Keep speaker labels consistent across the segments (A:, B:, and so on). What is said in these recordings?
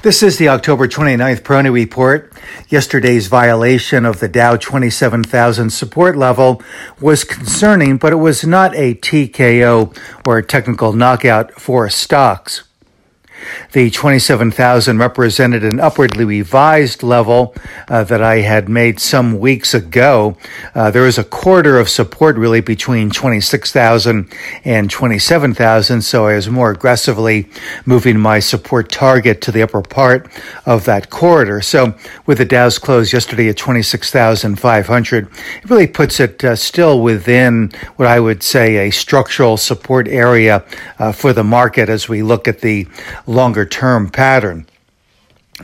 A: This is the October 29th Peroni Report. Yesterday's violation of the Dow 27,000 support level was concerning, but it was not a TKO or a technical knockout for stocks. The 27,000 represented an upwardly revised level uh, that I had made some weeks ago. Uh, there is a quarter of support really between 26,000 and 27,000, so I was more aggressively moving my support target to the upper part of that corridor. So with the Dow's close yesterday at 26,500, it really puts it uh, still within what I would say a structural support area uh, for the market as we look at the longer term pattern.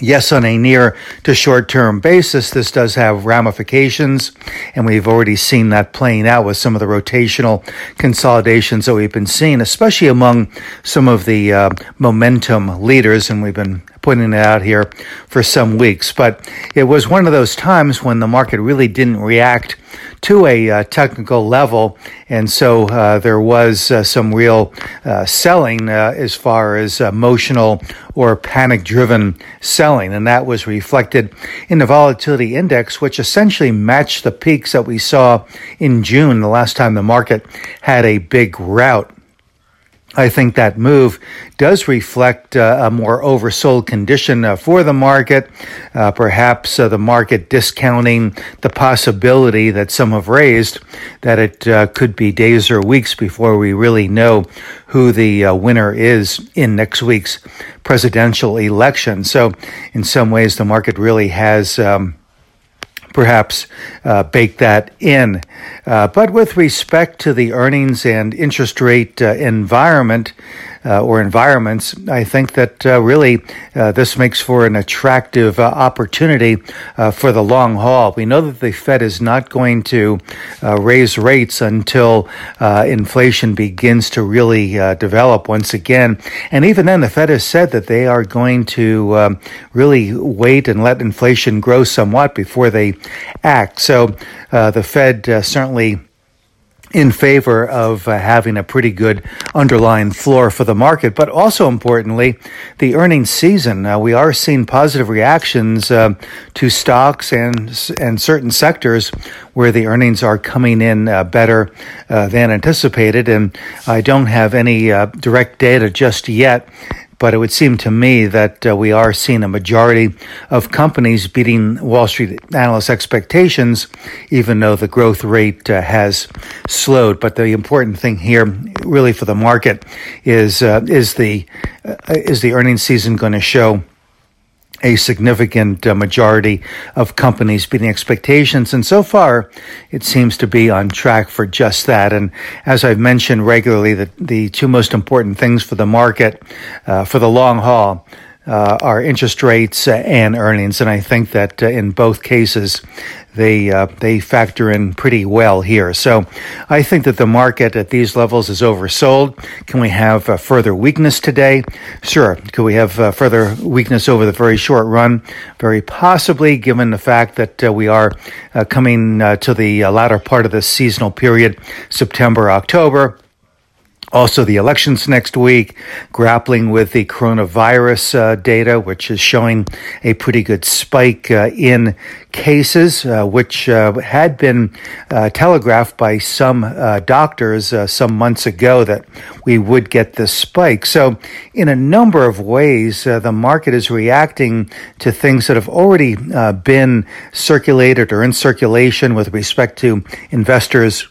A: Yes, on a near to short term basis, this does have ramifications, and we've already seen that playing out with some of the rotational consolidations that we've been seeing, especially among some of the uh, momentum leaders, and we've been putting it out here for some weeks. But it was one of those times when the market really didn't react to a uh, technical level, and so uh, there was uh, some real uh, selling uh, as far as emotional or panic driven selling, and that was reflected in the volatility index, which essentially matched the peaks that we saw in June, the last time the market had a big rout. I think that move does reflect uh, a more oversold condition uh, for the market, uh, perhaps uh, the market discounting the possibility that some have raised that it uh, could be days or weeks before we really know who the uh, winner is in next week's presidential election. So, in some ways, the market really has. Um, perhaps uh, that in. Uh, but with respect to the earnings and interest rate uh, environment, uh, or environments, I think that uh, really uh, this makes for an attractive opportunity for the long haul. We know that the Fed is not going to raise rates until inflation begins to really develop once again. And even then, the Fed has said that they are going to um, really wait and let inflation grow somewhat before they act. So the Fed certainly in favor of uh, having a pretty good underlying floor for the market. But also importantly, the earnings season. Uh, we are seeing positive reactions uh, to stocks and and certain sectors where the earnings are coming in uh, better uh, than anticipated. And I don't have any uh, direct data just yet but it would seem to me that uh, we are seeing a majority of companies beating Wall Street analysts' expectations, even though the growth rate uh, has slowed. But the important thing here, really for the market, is uh, is the uh, is the earnings season going to show a significant uh, majority of companies beating expectations. And so far, it seems to be on track for just that. And as I've mentioned regularly, the, the two most important things for the market uh, for the long haul uh, are interest rates and earnings. And I think that uh, in both cases, they uh, they factor in pretty well here. So I think that the market at these levels is oversold. Can we have uh, further weakness today? Sure. Could we have uh, further weakness over the very short run? Very possibly, given the fact that uh, we are coming to the latter part of the seasonal period, September, October. Also, the elections next week, grappling with the coronavirus uh, data, which is showing a pretty good spike uh, in cases, uh, which uh, had been uh, telegraphed by some uh, doctors some months ago that we would get this spike. So, in a number of ways, the market is reacting to things that have already been circulated or in circulation with respect to investors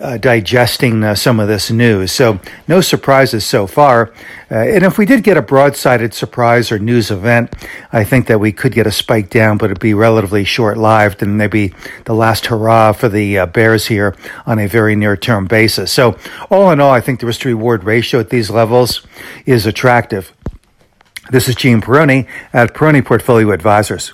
A: uh, digesting uh, some of this news. So, no surprises so far. Uh, and if we did get a broadsided surprise or news event, I think that we could get a spike down, but it'd be relatively short lived and maybe the last hurrah for the uh, Bears here on a very near term basis. So, all in all, I think the risk to reward ratio at these levels is attractive. This is Gene Peroni at Peroni Portfolio Advisors.